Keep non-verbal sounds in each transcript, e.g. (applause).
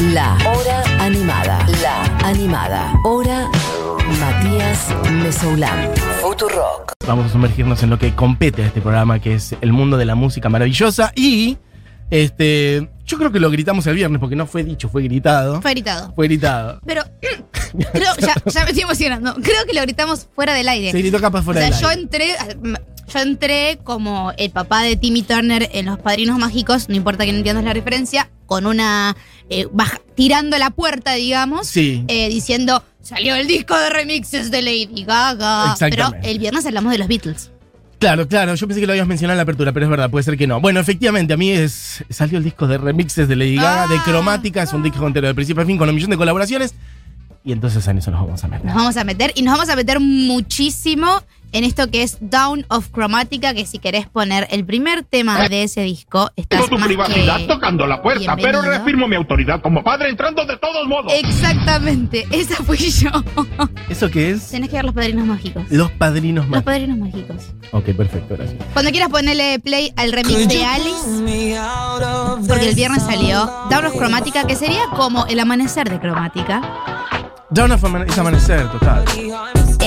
La Hora Animada. La Animada. Hora Matías Mesoulán. Futurock. Vamos a sumergirnos en lo que compete a este programa, que es el mundo de la música maravillosa. Y este, yo creo que lo gritamos el viernes, porque no fue dicho, fue gritado. Fue gritado. Fue gritado. Pero creo, ya, ya me estoy emocionando. Creo que lo gritamos fuera del aire. Se gritó capaz o fuera sea, del yo entré, yo entré como el papá de Timmy Turner en Los Padrinos Mágicos, no importa que no entiendas la referencia, con una eh, baja- tirando la puerta, digamos, Sí. eh, diciendo salió el disco de remixes de Lady Gaga. Pero el viernes hablamos de los Beatles. Claro, claro, yo pensé que lo habías mencionado en la apertura, pero es verdad, puede ser que no. Bueno, efectivamente, a mí es salió el disco de remixes de Lady Gaga, de Ah. cromática, es un disco entero de principio a fin con un millón de colaboraciones. Y entonces en eso nos vamos a meter. Nos vamos a meter y nos vamos a meter muchísimo en esto que es Down of Chromatica, que si querés poner el primer tema de ese disco, estás Tengo tu más privacidad que tocando la puerta, pero reafirmo mi autoridad como padre entrando de todos modos. Exactamente, (laughs) esa fui yo. ¿Eso qué es? Tenés que ver los padrinos mágicos. Los padrinos Los más. padrinos mágicos. Ok, perfecto, gracias. Cuando quieras ponerle play al remix de Alice, porque el viernes salió Down of Chromatica, que sería como el amanecer de Chromatica, Dawn of Amane- es amanecer, total.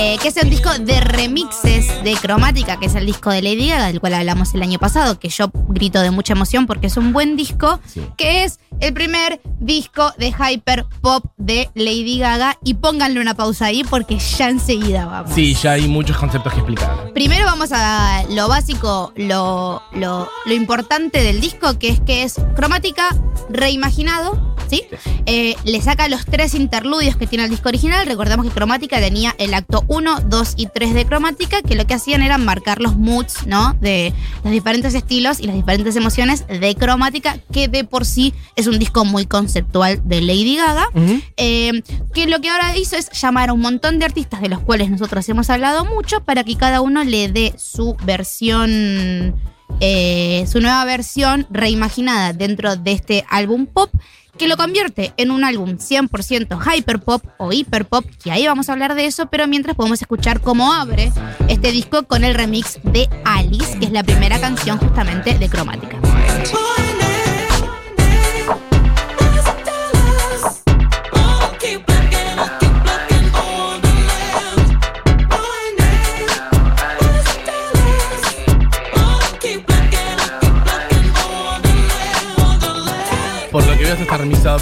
Eh, que es un disco de remixes de Chromatica, que es el disco de Lady Gaga, del cual hablamos el año pasado, que yo grito de mucha emoción porque es un buen disco, Sí. que es el primer disco de hyper pop de Lady Gaga. Y pónganle una pausa ahí porque ya enseguida vamos. Sí, ya hay muchos conceptos que explicar. Primero vamos a lo básico, lo, lo, lo importante del disco, que es que es cromática reimaginado, ¿sí? Eh, le saca los tres interludios que tiene el disco original. Recordemos que cromática tenía el acto 1, 2 y 3 de cromática, que lo que hacían era marcar los moods, ¿no? De los diferentes estilos y las diferentes emociones de cromática, que de por sí es un disco muy conceptual de Lady Gaga. Eh, que lo que ahora hizo es llamar a un montón de artistas de los cuales nosotros hemos hablado mucho para que cada uno le dé su versión, eh, su nueva versión reimaginada dentro de este álbum pop que lo convierte en un álbum 100% hyperpop o hiperpop, que ahí vamos a hablar de eso, pero mientras podemos escuchar cómo abre este disco con el remix de Alice, que es la primera canción justamente de Cromática.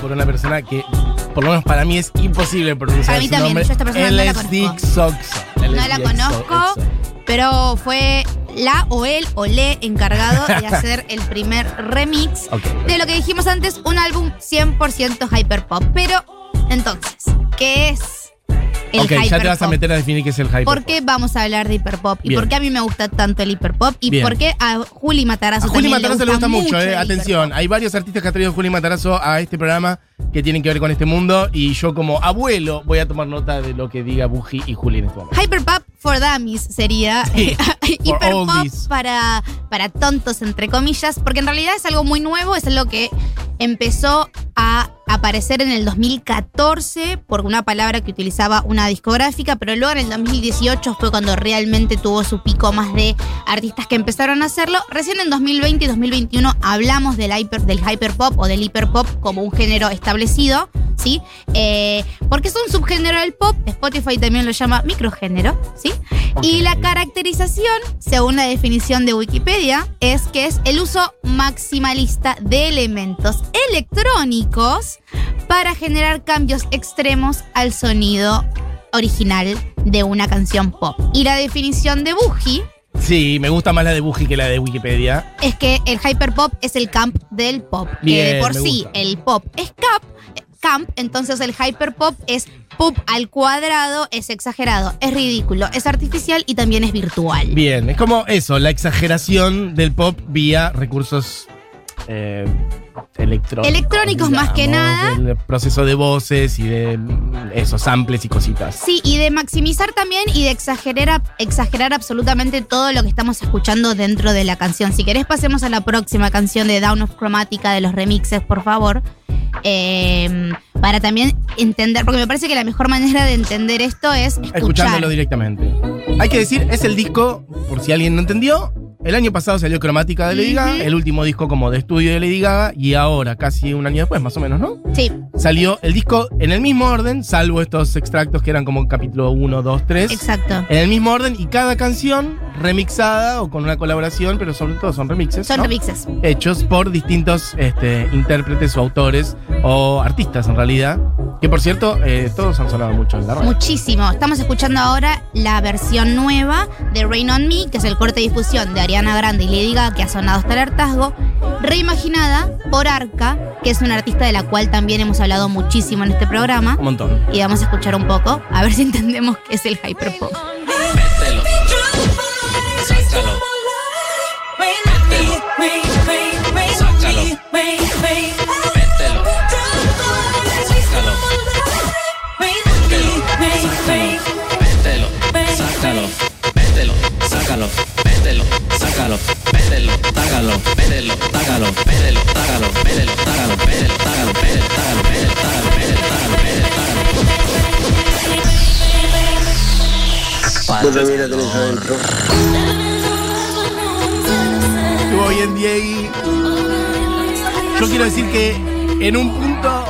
Por una persona que, por lo menos para mí, es imposible pronunciar Para mí su también, nombre. yo esta persona no la conozco. No la conozco, pero fue la o él o le encargado de (laughs) hacer el primer remix de lo que dijimos antes, un álbum 100% hyperpop. Pero entonces, ¿qué es el Ok, ya te vas a meter a definir qué es el hyperpop. ¿Por qué vamos a hablar de hiperpop? ¿Y Bien. por qué a mí me gusta tanto el hiperpop? ¿Y Bien. por qué a Juli Matarazo A Juli también Matarazzo le gusta mucho, eh. el Atención, hay varios artistas que ha traído Juli Matarazzo a este programa que tienen que ver con este mundo y yo como abuelo voy a tomar nota de lo que diga Buji y Juli en este momento. Hyperpop for Dummies sería Sí, (laughs) oldies. para, para tontos, entre comillas, porque en realidad es algo muy nuevo, es algo que empezó a aparecer en el 2014 por una palabra que utilizaba una discográfica, pero luego en el 2018 fue cuando realmente tuvo su pico más de artistas que empezaron a hacerlo. Recién en 2020 y 2021 hablamos del, hyper, del hyperpop o del hiperpop como un género establecido, ¿sí? Eh, porque es un subgénero del pop, Spotify también lo llama microgénero, ¿sí? Y la caracterización, según la definición de Wikipedia, es que es el uso maximalista de elementos electrónicos para generar cambios extremos al sonido original de una canción pop. Y la definición de Buji Sí, me gusta más la de Buji que la de Wikipedia. es que el hyperpop es el camp del pop. que de por sí el pop es camp, camp, entonces el hyperpop es pop al cuadrado, es exagerado, es ridículo, es artificial y también es virtual. Bien, es como eso, la exageración del pop vía recursos eh, electrónicos. Electrónicos más que nada. El proceso de voces y de esos samples y cositas. Sí, y de maximizar también y de exagerar, exagerar absolutamente todo lo que estamos escuchando dentro de la canción. Si querés, pasemos a la próxima canción de Down of Chromatica de los remixes, por favor. Eh, para también entender, porque me parece que la mejor manera de entender esto es escuchar. Escuchándolo directamente. Hay que decir, es el disco, por si alguien no entendió, el año pasado salió Cromática de Lady Gaga, el último disco como de estudio de Lady Gaga, y ahora, casi un año después, más o menos, ¿no? Sí, Salió el disco en el mismo orden, salvo estos extractos que eran como capítulo 1, 2, 3. exacto. En el mismo orden y cada canción remixada o con una colaboración, pero sobre todo son remixes. Son ¿no? remixes. Hechos por distintos este, intérpretes o autores o artistas en realidad. Que por cierto, eh, todos han sonado mucho en la radio. Muchísimo. Estamos escuchando ahora la versión nueva de Rain on Me, que es el corte de difusión de Ariana Grande y Lady Gaga, que ha sonado hasta el hartazgo, reimaginada por Arca, que es una artista de la cual también hemos hablado muchísimo en este programa. Un montón. Y vamos a escuchar un poco, a ver si entendemos qué es el hyperpop. Mételo. Sácalo. Sácalo. Mételo. Sácalo. Mételo. Sácalo. Mételo. Sácalo. Mételo. Tágalo. Mételo. Tágalo. Mételo. Tágalo. Mételo. Tágalo. Mételo. Tágalo. Mételo. Tágalo. Mételo. Tágalo. Mételo. Tágalo. Mételo. Tágalo. La tenés adentro. Estuvo bien, Diego. Yo quiero decir que en un punto.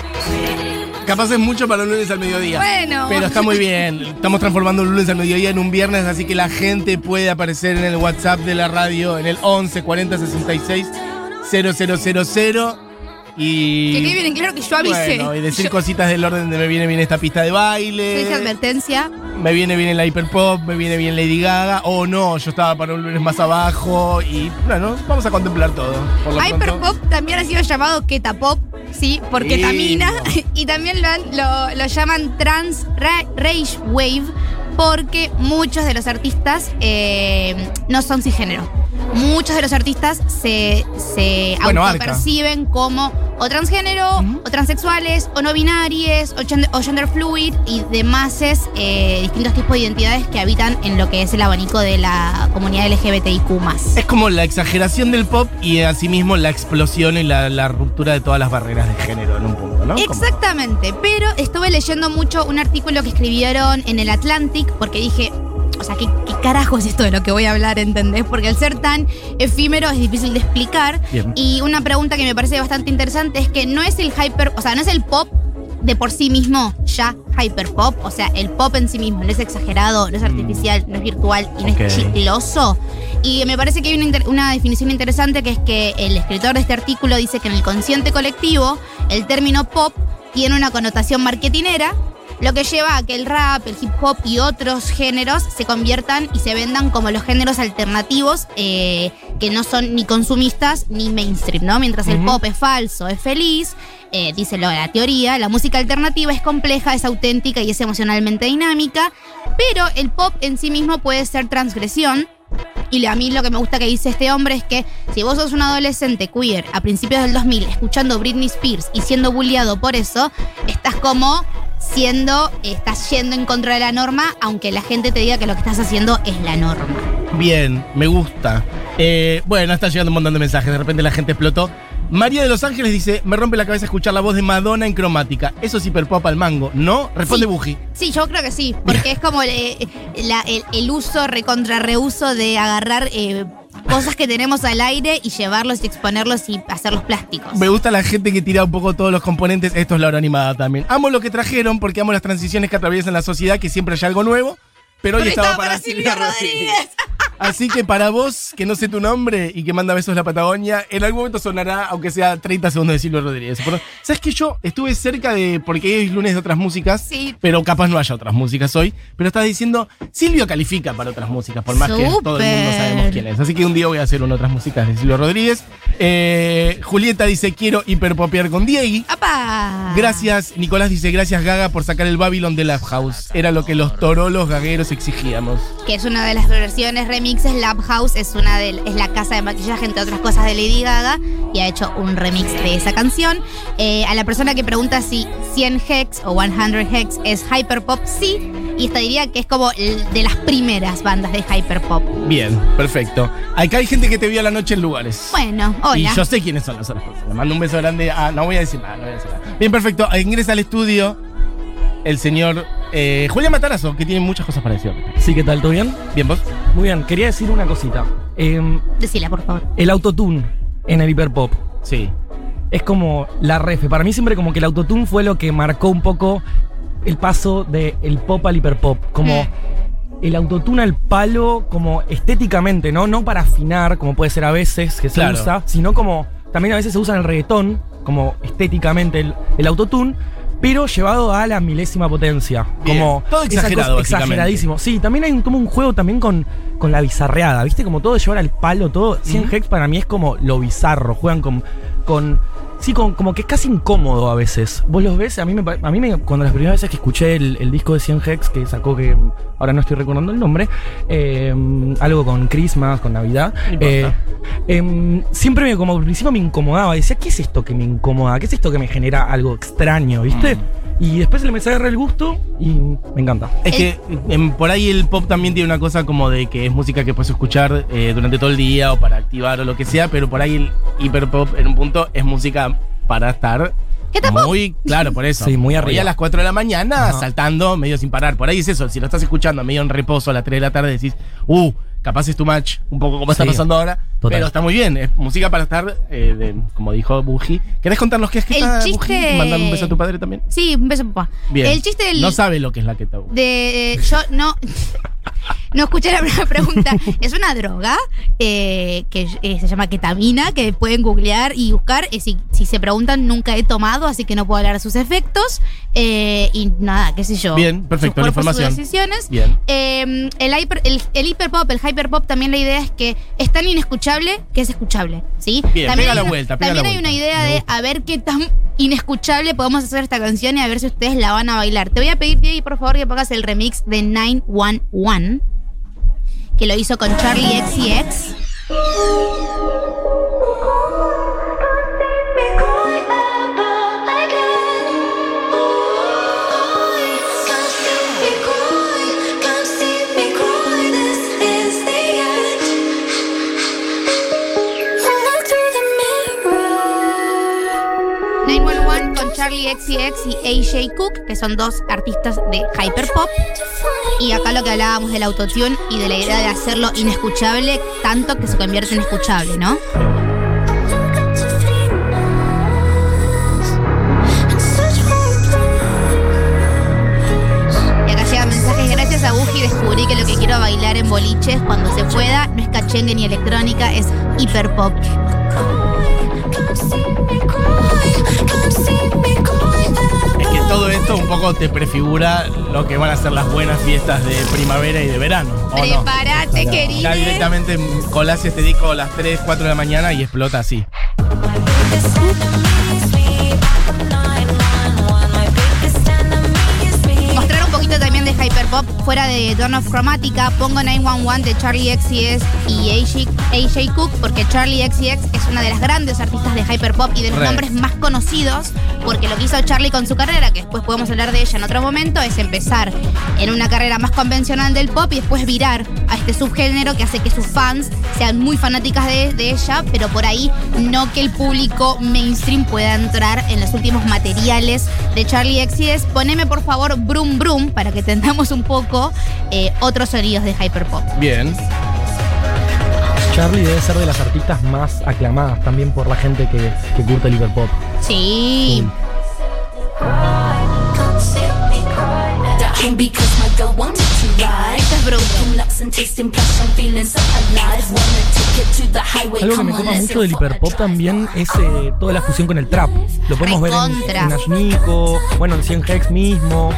Capaz es mucho para un lunes al mediodía. Bueno. Pero está muy bien. Estamos transformando un lunes al mediodía en un viernes, así que la gente puede aparecer en el WhatsApp de la radio en el 11 40 66 0000 y. Que quede bien en claro que yo avisé. Bueno, y decir Yo- cositas del orden de me viene bien esta pista de yo baile. hice advertencia. Me viene bien la hiperpop, me viene bien Lady Gaga, o no, yo estaba para un lunes más abajo y bueno, vamos a contemplar todo. Hyperpop también ha sido llamado Ketapop, sí, por Sí, ketamina. no. Y también lo, lo- lo llaman Trans Ra- Rage Wave porque muchos de los artistas eh, no son cisgénero. Muchos de los artistas se, se Bueno, autoperciben como o transgénero, o transexuales, o no binarios, o gender, o gender fluid y demás eh, distintos tipos de identidades que habitan en lo que es el abanico de la comunidad LGBTIQ. Es como la exageración del pop y asimismo la explosión y la, la ruptura de todas las barreras de género en un punto, ¿no? Exactamente, pero estuve leyendo mucho un artículo que escribieron en el Atlantic porque dije, o sea, ¿qué, qué carajo es esto de lo que voy a hablar, ¿entendés? Porque al ser tan efímero es difícil de explicar. Bien. Y una pregunta que me parece bastante interesante es que no es el hyper, o sea, no es el pop de por sí mismo ya hyperpop, o sea, el pop en sí mismo no es exagerado, no es artificial, no es virtual y no es chicloso. Y me parece que hay una, una definición interesante que es que el escritor de este artículo dice que en el consciente colectivo el término pop tiene una connotación marketinera, lo que lleva a que el rap, el hip hop y otros géneros se conviertan y se vendan como los géneros alternativos eh, que no son ni consumistas ni mainstream, ¿no? Mientras el pop es falso, es feliz, eh, dice la teoría, la música alternativa es compleja, es auténtica y es emocionalmente dinámica, pero el pop en sí mismo puede ser transgresión. Y a mí lo que me gusta que dice este hombre es que si vos sos un adolescente queer a principios del 2000 escuchando Britney Spears y siendo bulliado por eso, estás como siendo, estás yendo en contra de la norma, aunque la gente te diga que lo que estás haciendo es la norma. Bien, me gusta. Eh, bueno, está llegando un montón de mensajes, de repente la gente explotó. María de Los Ángeles dice, me rompe la cabeza escuchar la voz de Madonna en cromática. Eso es hiperpop al mango, ¿no? Responde Sí. Buji. Sí, yo creo que sí, porque (laughs) es como eh, el uso recontra reuso de agarrar eh, cosas que tenemos al aire y llevarlos y exponerlos y hacerlos plásticos. Me gusta la gente que tira un poco todos los componentes. Esto es la hora animada también. Amo lo que trajeron porque amo las transiciones que atraviesan la sociedad, que siempre hay algo nuevo. Pero hoy estaba para Silvia Rodríguez. (laughs) Así que para vos, que no sé tu nombre y que manda besos la Patagonia, en algún momento sonará, aunque sea 30 segundos de Silvio Rodríguez. Pero, ¿Sabes que yo estuve cerca de. Porque hoy es lunes de otras músicas, Sí. pero capaz no haya otras músicas hoy. Pero estás diciendo, Silvio califica para otras músicas, por más que todo el mundo sabemos quién es. Así que un día voy a hacer una otras músicas de Silvio Rodríguez. Eh, Julieta dice, quiero hiperpopear con Diegui. ¡Apa! Gracias, Nicolás dice, gracias Gaga por sacar el Babylon de Lab House. Era lo que los torolos gagueros exigíamos. que es una de las versiones remixes. Lab House es una de, es la casa de maquillaje, entre otras cosas, de Lady Gaga, y ha hecho un remix de esa canción. Eh, a la persona que pregunta si 100 Hex o 100 Hex es hyperpop, sí, y esta diría que es como el de las primeras bandas de hyperpop. Bien, perfecto. Acá hay gente que te vio a la noche en lugares. Bueno, hola. Y yo sé quiénes son las otras personas. Le mando un beso grande. Ah, no voy a decir nada, no voy a decir nada. Bien, perfecto. Ingresa al estudio el señor eh, Julián Matarazo, que tiene muchas cosas para decir. Sí, ¿qué tal? ¿Todo bien? Bien, vos. Muy bien, quería decir una cosita. Em, Decila, por favor. el autotune en el hiperpop Sí. es como la ref. Para mí siempre como que el autotune fue lo que marcó un poco el paso del pop al hiperpop. Como el autotune al palo, como estéticamente, ¿no? No para afinar, como puede ser a veces que se Claro. usa, sino como también a veces se usa en el reggaetón, como estéticamente el, el autotune. Pero llevado a la milésima potencia. Bien. Como Todo exagerado, cosa- exageradísimo. Sí, también hay un- como un juego también con, con la bizarreada, ¿viste? Como todo llevar al palo, todo. 100 Hex para mí es como lo bizarro. Juegan con. con sí, con, como que es casi incómodo a veces. Vos los ves, a mí me. A mí me cuando las primeras veces que escuché el, el disco de 100 Hex, que sacó que. Ahora no estoy recordando el nombre. eh, algo con Christmas, con Navidad. Eh, em, siempre me, como al principio me incomodaba. Decía, ¿qué es esto que me incomoda? ¿Qué es esto que me genera algo extraño? ¿Viste? Mm. Y después le empecé a agarrar el gusto y me encanta. Es que por ahí el pop también tiene una cosa como de que es música que puedes escuchar eh, durante todo el día o para activar o lo que sea, pero por ahí el hiperpop en un punto es música para estar ¿Qué tal, pop? muy claro por eso. Sí, muy Hoy arriba. a las 4 de la mañana Ajá. saltando medio sin parar. Por ahí es eso, si lo estás escuchando medio en reposo a las 3 de la tarde decís, "Uh, capaz es too much", un poco como está pasando ahora, Total. pero está muy bien, es música para estar eh, de- como dijo Buji. ¿Querés contarnos qué es que El está chiste- Buji? Mandar un beso a tu padre también. Sí, un beso, papá. Bien. El chiste del. No sabe lo que es la keto. de yo no (laughs) no escuché la primera pregunta (laughs) es una droga eh, que eh, se llama ketamina que pueden googlear y buscar Eh, si, si se preguntan nunca he tomado así que no puedo hablar de sus efectos Eh, y nada qué sé yo Bien, perfecto, la sus información. decisiones Bien. Eh, el, hyper, el, el hiperpop, el hyperpop, también la idea es que es tan inescuchable que es escuchable, ¿sí? Bien, también pega hay la una- vuelta, pega También la hay una idea de a ver qué tan inescuchable podemos hacer esta canción y a ver si ustedes la van a bailar. Te voy a pedir, Diego, por favor, que pongas el remix de 911, que lo hizo con Charlie. Mirror. 911 con Charlie XCX y AJ Cook, que son dos artistas de hyperpop. Y acá lo que hablábamos del autotune y de la idea de hacerlo inescuchable, tanto que se convierte en escuchable, ¿no? Y acá llegan mensajes, gracias a Buji descubrí que lo que quiero bailar en boliches cuando se pueda no es cachengue ni electrónica, es hiperpop. Poco te prefigura lo que van a ser las buenas fiestas de primavera y de verano. ¿o no? Prepárate, Ya querida. directamente colás este disco a las 3, 4 de la mañana y explota así. Poquito también de hyperpop fuera de Dawn of Chromatica. Pongo 911 de Charlie XCX y AJ, AJ Cook porque Charlie XCX es una de las grandes artistas de hyperpop y de los Re. nombres más conocidos porque lo que hizo Charlie con su carrera, que después podemos hablar de ella en otro momento, es empezar en una carrera más convencional del pop y después virar a este subgénero que hace que sus fans sean muy fanáticas de, de ella, pero por ahí no que el público mainstream pueda entrar en los últimos materiales de Charlie XCX. Poneme por favor Brum Brum para que entendamos un poco eh, otros sonidos de hyperpop. Bien. Charlie debe ser de las artistas más aclamadas también por la gente que, que curte el hiperpop. Sí. Algo que me copa mucho del hiperpop también es eh, toda la fusión con el trap. Lo podemos ver en, en Ashnico, bueno, en 100 Hex mismo.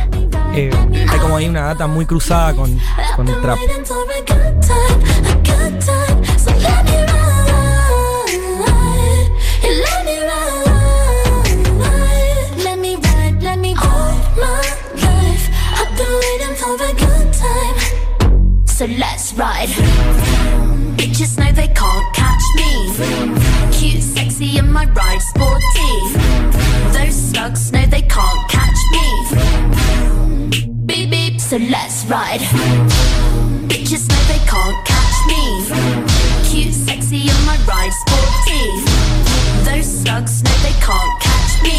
Eh, hay como ahí una data muy cruzada con, con el trap. Waiting for a good time, a good time. So let me ride, let me ride, let me ride, let me all my life. I've been waiting for a good time. So let's ride. Bitches know they can't catch me. Cute, sexy, and my ride sporty. Those slugs know they can't catch me. So let's ride. Bitches know they can't catch me. Cute, sexy, and my ride sporty. Those slugs know they can't catch me.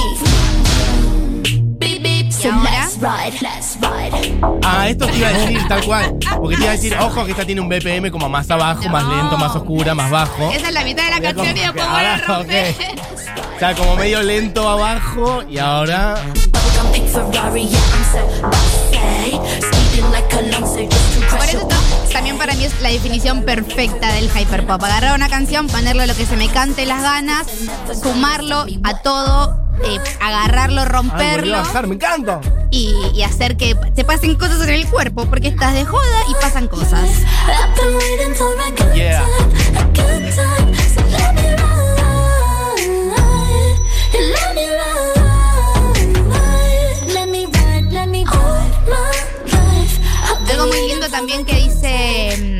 Beep beep, so Y let's ride, let's ride. Ah, esto te iba a (laughs) decir tal cual. Porque te iba a decir, ojo, que esta tiene un BPM como más abajo, más lento, más oscura, más bajo. esa es la mitad de la canción y como después a ahora, romper. O sea, como medio lento abajo y ahora. Por eso también para mí es la definición perfecta del hyperpop. Agarrar una canción, ponerle lo que se me cante las ganas, sumarlo a todo, eh, agarrarlo, Ay, romperlo a bajar, me encanta. y, y hacer que te pasen cosas en el cuerpo, porque estás de joda y pasan cosas. Yeah. También que dice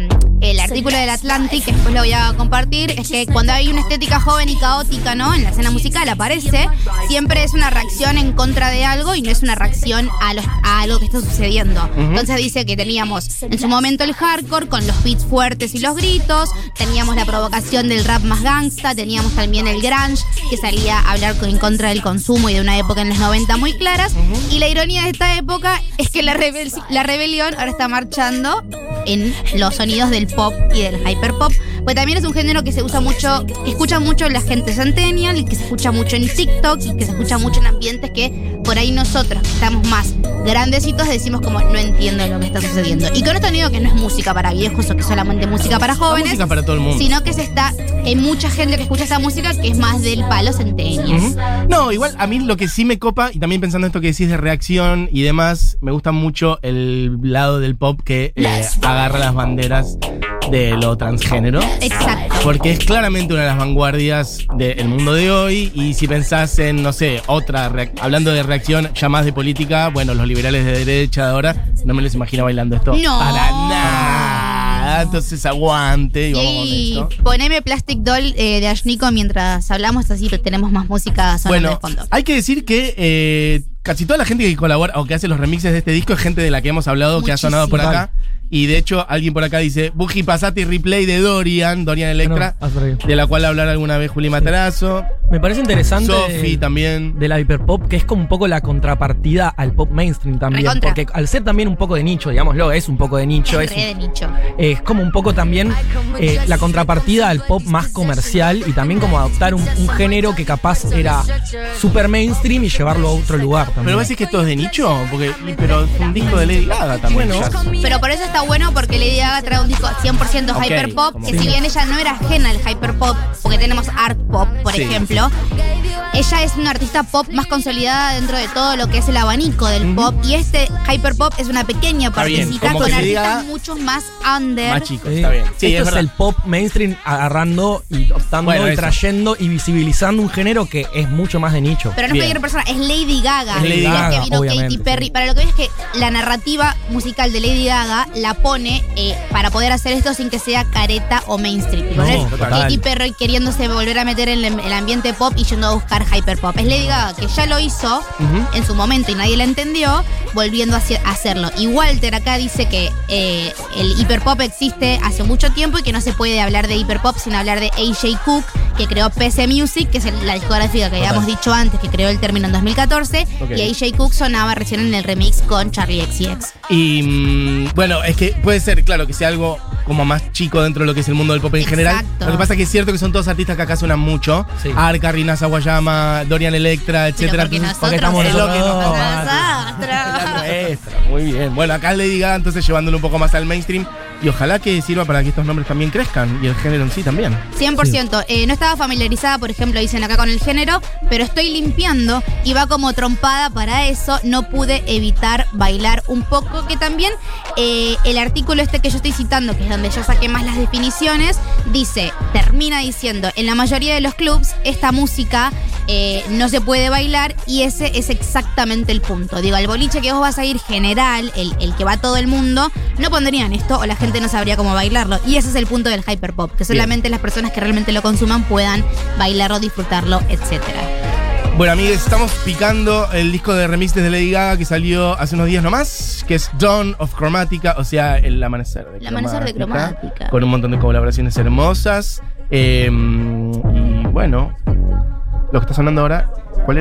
artículo del Atlantic, que después lo voy a compartir, es que cuando hay una estética joven y caótica, ¿no? En la escena musical aparece, siempre es una reacción en contra de algo y no es una reacción a, los- a algo que está sucediendo. Entonces dice que teníamos en su momento el hardcore con los beats fuertes y los gritos, teníamos la provocación del rap más gangsta, teníamos también el grunge, que salía a hablar con- en contra del consumo y de una época en los 90 muy claras. Y la ironía de esta época es que la, rebel- la rebelión ahora está marchando en los sonidos del pop y del hyperpop. Pues también es un género que se usa mucho, que escucha mucho la gente centennial y que se escucha mucho en TikTok y que se escucha mucho en ambientes que por ahí nosotros, que estamos más grandecitos, decimos como no entiendo lo que está sucediendo. Y con esto no digo que no es música para viejos o que es solamente música para jóvenes, música para todo el mundo. sino que se está, hay mucha gente que escucha esa música que es más del palo centennial. Ujú. No, igual a mí lo que sí me copa, y también pensando esto que decís de reacción y demás, me gusta mucho el lado del pop que eh, agarra las banderas de lo transgénero. Exacto. Porque es claramente una de las vanguardias del mundo de hoy. Y si pensás en, no sé, otra, hablando de reacción ya más de política, bueno, los liberales de derecha de ahora, no me los imagino bailando esto. No. Para nada. Entonces aguante y vamos con Y esto. poneme Plastic Doll eh, de Ashnico mientras hablamos, así tenemos más música sonando de Bueno, fondo. hay que decir que eh, casi toda la gente que colabora o que hace los remixes de este disco es gente de la que hemos hablado, que ha sonado por acá. Y de hecho, alguien por acá dice, Buji Pasati Replay de Dorian, Dorian Electra, de la cual hablar alguna vez Juli Matarazo, Me parece interesante. Sofi de- también. de la hiperpop, que es como un poco la contrapartida al pop mainstream también. Recontra. Porque al ser también un poco de nicho, digámoslo, es un poco de nicho, Es es, re de nicho. es como un poco también eh, la contrapartida al pop más comercial y también como adoptar un, un género que capaz era super mainstream y llevarlo a otro lugar también. Pero vos decís que esto es de nicho, porque y- pero es un disco de Lady Gaga también. Bueno. Pero por eso está bueno porque Lady Gaga trae un disco 100% Ok, hyperpop, que si bien ella no era ajena al hyperpop, porque tenemos art pop, por Sí. ejemplo, ella es una artista pop más consolidada dentro de todo lo que es el abanico del pop y este hyperpop es una pequeña partecita con artistas Gaga- muchos más under. Más chicos, Sí. está bien. Sí, Esto es el pop mainstream agarrando y optando Bueno, y eso. trayendo y visibilizando un género que es mucho más de nicho. Pero no es cualquier persona, es Lady Gaga. Es Lady Gaga, que vino Katy Perry. sí. Para lo que veo es que la narrativa musical de Lady Gaga la pone eh, para poder hacer esto sin que sea careta o mainstream. No, total. Katy Perry queriéndose volver a meter en el, el ambiente pop y yendo a buscar hyperpop. Es Lady Gaga que ya lo hizo en su momento y nadie la entendió, volviendo a hacerlo. Y Walter acá dice que eh, el hiperpop existe hace mucho tiempo y que no se puede hablar de hiperpop sin hablar de AJ Cook, que creó PC Music, que es la discográfica que habíamos dicho antes, que creó el término en 2014. Ok. Y AJ Cook sonaba recién en el remix con Charlie XCX. Y mm, bueno, es que puede ser, claro, que sea algo como más chico dentro de lo que es el mundo del pop en general. Exacto. Lo que pasa es que es cierto que son todos artistas que acá suenan mucho. Sí. Arca, Rina Sawayama, Dorian Electra, etcétera. porque Entonces, nosotros estamos es lo que nos nuestra, (laughs) muy bien. Bueno, acá Lady Gaga entonces llevándolo un poco más al mainstream y ojalá que sirva para que estos nombres también crezcan y el género en sí también. 100%. Eh, no estaba familiarizada, por ejemplo, dicen acá con el género, pero estoy limpiando y va como trompada para eso. No pude evitar bailar un poco, que también eh, el artículo este que yo estoy citando, que es donde yo saqué más las definiciones, dice, termina diciendo, en la mayoría de los clubs esta música eh, no se puede bailar y ese es exactamente el punto. Digo, al boliche que vos vas a ir general, el, el que va todo el mundo, no pondrían esto o la gente no sabría cómo bailarlo. Y ese es el punto del hyperpop, que solamente las personas que realmente lo consuman puedan bailarlo, disfrutarlo, etcétera. Bueno, amigos, estamos picando el disco de remixes de Lady Gaga que salió hace unos días nomás, que es Dawn of Chromatica, o sea, el amanecer de El amanecer de Cromática. Con un montón de colaboraciones hermosas. Eh, y bueno, lo que está sonando ahora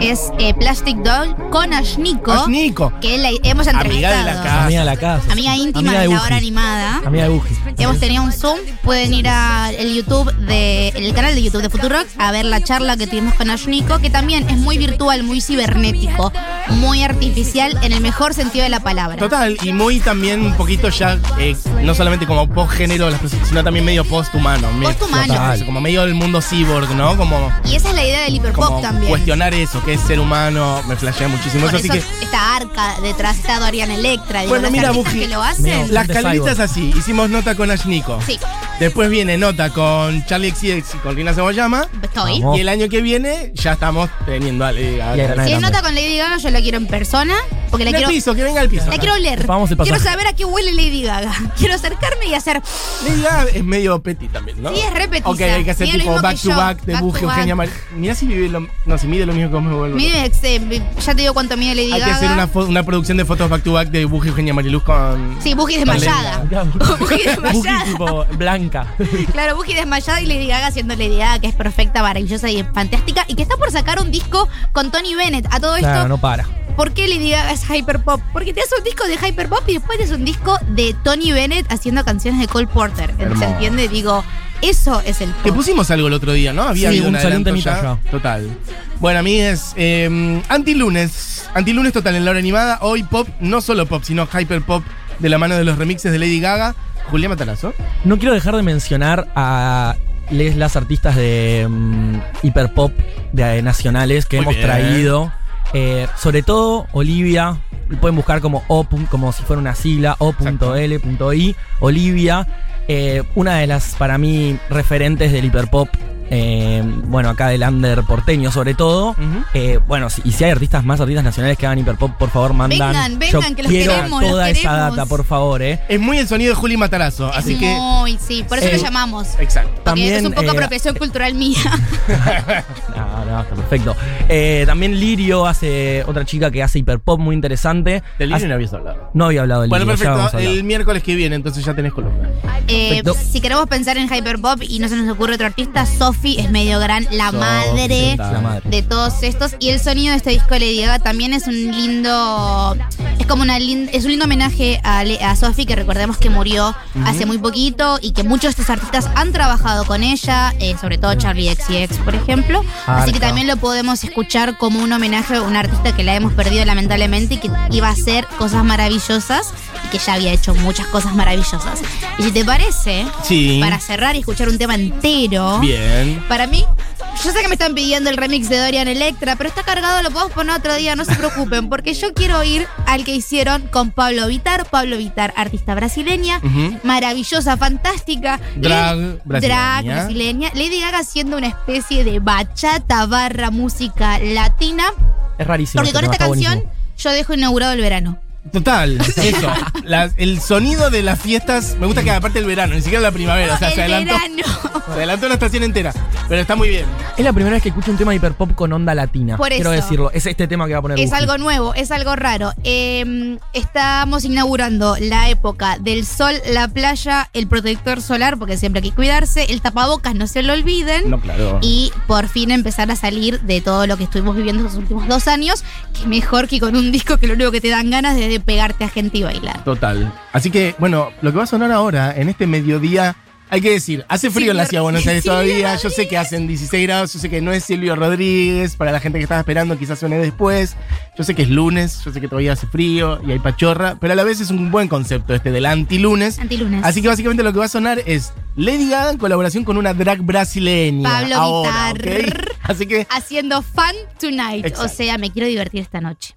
Es eh, Plastic Doll con Ashniko, Nico. que la hemos Amiga entrevistado. de la casa. Amiga de la casa. Amiga íntima Amiga de la hora animada. Amiga de Buji. Hemos tenido un Zoom. Pueden ir al YouTube de el canal de YouTube de Futurock a ver la charla que tuvimos con Ashniko, que también es muy virtual, muy cibernético, muy artificial en el mejor sentido de la palabra. Total, y muy también un poquito ya, eh, no solamente como post-género, las personas, sino también medio post-humano. Post-humano. Como medio del mundo cyborg, ¿no? Como, Y esa es la idea del hiperpop como también. cuestionar eso, que es ser humano, me flashea muchísimo. Por Eso, así eso que está Arca detrás, está Dorian Electra. Digo, Bueno, mira, que lo hacen. Mío. la de escalerita es cyborg. así. Hicimos nota con Ash Nico. Sí, Después viene nota con Charlie XCX y con Rina Cebollama. estoy. Vamos. Y el año que viene ya estamos teniendo a Lady a Ariana Si es nota con Lady Gaga, yo la quiero en persona, porque la En el quiero, piso, que venga al piso. la quiero oler. Vamos el Quiero saber a qué huele Lady Gaga. (laughs) Quiero acercarme y hacer. Lady Gaga es medio petit también, ¿no? Sí, es re petiza. Ok, hay que hacer Mide lo tipo back to yo, back de Eugenia back. Mar... Mira si vive lo... No, si mide lo mismo que vos me vuelvo. Mide, eh, ya te digo cuánto mide Lady Hay que Gaga. hacer una, una producción de fotos back to back de Buji Eugenia Mariluz con. Sí, Buji con desmayada. Mirá, Buji Buji desmayada. tipo blanca. Claro, Buji desmayada y Lady Gaga haciendo Lady Gaga, que es perfecta, maravillosa y fantástica. Y que está por sacar un disco con Tony Bennett. A todo esto, Claro, no para. ¿por qué Lady Gaga es hyperpop? Porque te hace un disco de hyperpop y después te hace un disco de Tony Bennett haciendo canciones de Cole Porter. ¿Se entiende? Digo, eso es el Que pop. pusimos algo el otro día, ¿no? Había Sí, habido un temita ya. ya. Total. Bueno, a mí es eh, antilunes. Antilunes total en la hora animada. Hoy pop, no solo pop, sino hyperpop de la mano de los remixes de Lady Gaga. Julián Matarazo. No quiero dejar de mencionar a les, las artistas de mm, hiperpop de, eh, nacionales que Muy hemos bien. traído. Eh, sobre todo Olivia, pueden buscar como O, como si fuera una sigla, O.L.I, Olivia, eh, una de las para mí referentes del hiperpop, eh, bueno, acá del under porteño sobre todo. Eh, bueno, si- y si hay artistas más, artistas nacionales que hagan hiperpop, por favor, mandan. Vengan, vengan, Yo que los quiero queremos, los toda esa data, por favor, eh. Es muy el sonido de Juli Matarazo, así que. muy, sí, por eso Eh, lo llamamos. Exacto. Porque también, es un poco eh, apropiación cultural mía. (laughs) (laughs) No, está perfecto. Eh, también Lirio hace otra chica que hace hiperpop muy interesante. Del Hace- libro no habías hablado. no había hablado del Bueno, Lirio, perfecto. El miércoles que viene, entonces ya tenés columna. Eh, si queremos pensar en hyperpop y no se nos ocurre otro artista, Sophie es medio gran, la Sophie, madre total. La madre. de todos estos. Y el sonido de este disco de Lady Gaga también es un lindo. Es como una lin- es un lindo homenaje a, Le- a Sophie, que recordemos que murió hace muy poquito y que muchos de estos artistas han trabajado con ella, eh, sobre todo Charlie XCX, por ejemplo. Así que. También lo podemos escuchar como un homenaje a una artista que la hemos perdido lamentablemente y que iba a hacer cosas maravillosas y que ya había hecho muchas cosas maravillosas. Y si te parece, Sí. para cerrar y escuchar un tema entero, Bien. para mí, yo sé que me están pidiendo el remix de Dorian Electra, pero está cargado, lo podemos poner otro día, no se preocupen, porque yo quiero ir al que hicieron con Pablo Vitar. Pablo Vitar, artista brasileña, maravillosa, fantástica. Drag brasileña. Drag brasileña. Lady Gaga haciendo una especie de bachata barra música latina. Es rarísimo. Porque este con esta canción buenísimo. yo dejo inaugurado el verano. Total, eso. Las- el sonido de las fiestas. Me gusta que aparte el verano, ni siquiera la primavera. o sea, el se adelantó. verano. Se adelantó una estación entera. Pero está muy bien. Es la primera vez que escucho un tema de hiperpop con onda latina. Por Quiero eso. decirlo. Es este tema que va a poner Es Buji. algo nuevo, es algo raro. Eh, estamos inaugurando la época del sol, la playa, el protector solar, porque siempre hay que cuidarse, el tapabocas, no se lo olviden. No, claro. Y por fin empezar a salir de todo lo que estuvimos viviendo estos últimos dos años, que mejor que con un disco que lo único que te dan ganas es de pegarte a gente y bailar. Total. Así que, bueno, lo que va a sonar ahora, en este mediodía, hay que decir, hace frío en la ciudad de Buenos Aires Silvio todavía. Yo sé que hacen 16 grados, yo sé que no es Silvio Rodríguez, para la gente que estaba esperando quizás suene después. Yo sé que es lunes, yo sé que todavía hace frío y hay pachorra, pero a la vez es un buen concepto este del antilunes. Antilunes. Así que básicamente lo que va a sonar es Lady Gaga en colaboración con una drag brasileña. Pablo ahora, Vittar. ¿ok? Así que Haciendo fun tonight, Exacto. o sea, me quiero divertir esta noche.